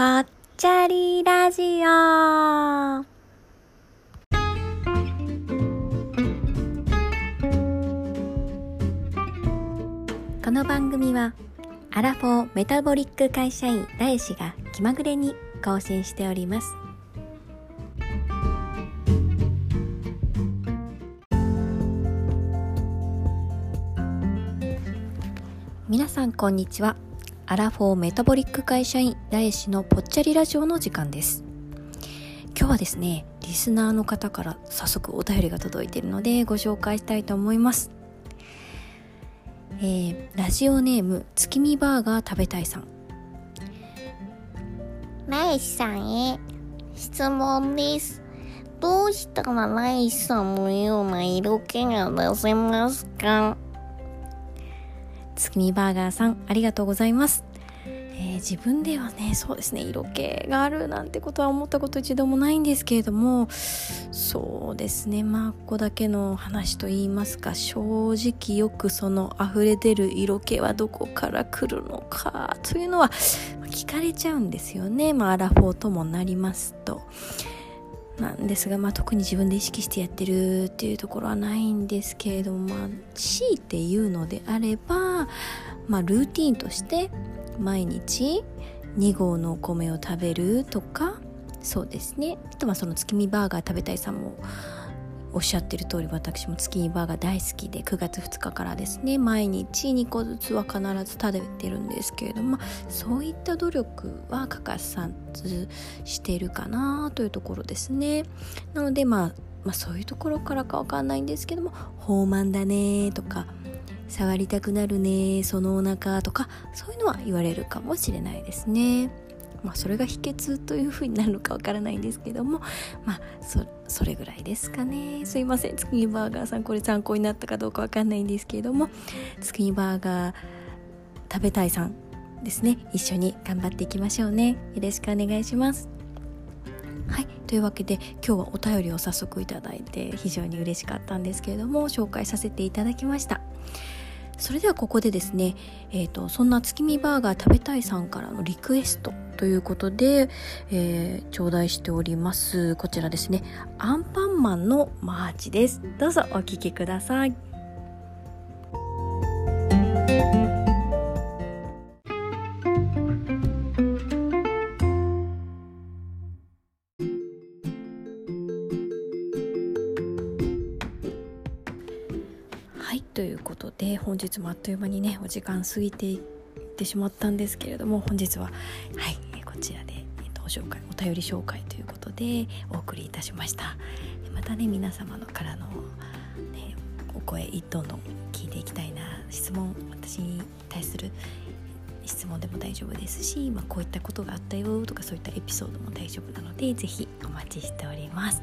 ぽっちゃりラジオ。この番組はアラフォーメタボリック会社員ラエシが気まぐれに更新しております。皆さんこんにちは。アラフォーメタボリック会社員ラエシのぽっちゃりラジオの時間です。今日はですねリスナーの方から早速お便りが届いているのでご紹介したいと思います。えー、ラジオネーム月見バーガー食べたいさん。ライスさんへ質問です。どうしたらライスさんのような色気が出せますか？月見バーガーさんありがとうございますえー、自分ではねそうですね色気があるなんてことは思ったこと一度もないんですけれどもそうですねまあここだけの話と言いますか正直よくその溢れ出る色気はどこから来るのかというのは聞かれちゃうんですよねまあアラフォーともなりますと。なんですが、まあ、特に自分で意識してやってるっていうところはないんですけれども、まあ、強いて言うのであれば、まあ、ルーティンとして毎日2合のお米を食べるとかそうですね。あとはその月見バーガー食べたいさんもおっしゃってる通り私も月見バーガー大好きで9月2日からですね毎日2個ずつは必ず食べてるんですけれどもそういった努力は欠かさずしてるかなというところですね。なのでまあまあそういうところからかわかんないんですけども「豊満だね」とか触りたくなるねそのお腹とかそういうのは言われるかもしれないですね。まあそれが秘訣というふうになるのかわからないんですけどもまあそれぐらいですかね。すいません。月見バーガーさんこれ参考になったかどうかわかんないんですけれども月見バーガー食べたいさんですね。一緒に頑張っていきましょうね。よろしくお願いします。はい。というわけで今日はお便りを早速いただいて非常に嬉しかったんですけれども紹介させていただきました。それではここでですね、えーと、そんな月見バーガー食べたいさんからのリクエストということで、えー、頂戴しております。こちらですね。アンパンマンのマーチです。どうぞお聴きくださいということで本日もあっという間にねお時間過ぎていってしまったんですけれども本日ははいちらで、えっと、お紹介お便り紹介ということでお送りいたしました。またね皆様のからの、ね、お声一どんどん聞いていきたいな質問私に対する質問でも大丈夫ですし、まあ、こういったことがあったよとかそういったエピソードも大丈夫なので是非お待ちしております。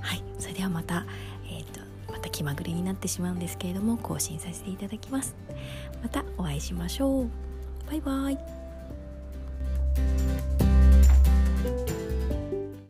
はいそれではまた、えーとまた気まぐれになってしまうんですけれども更新させていただきます。またお会いしましょう。バイバイ。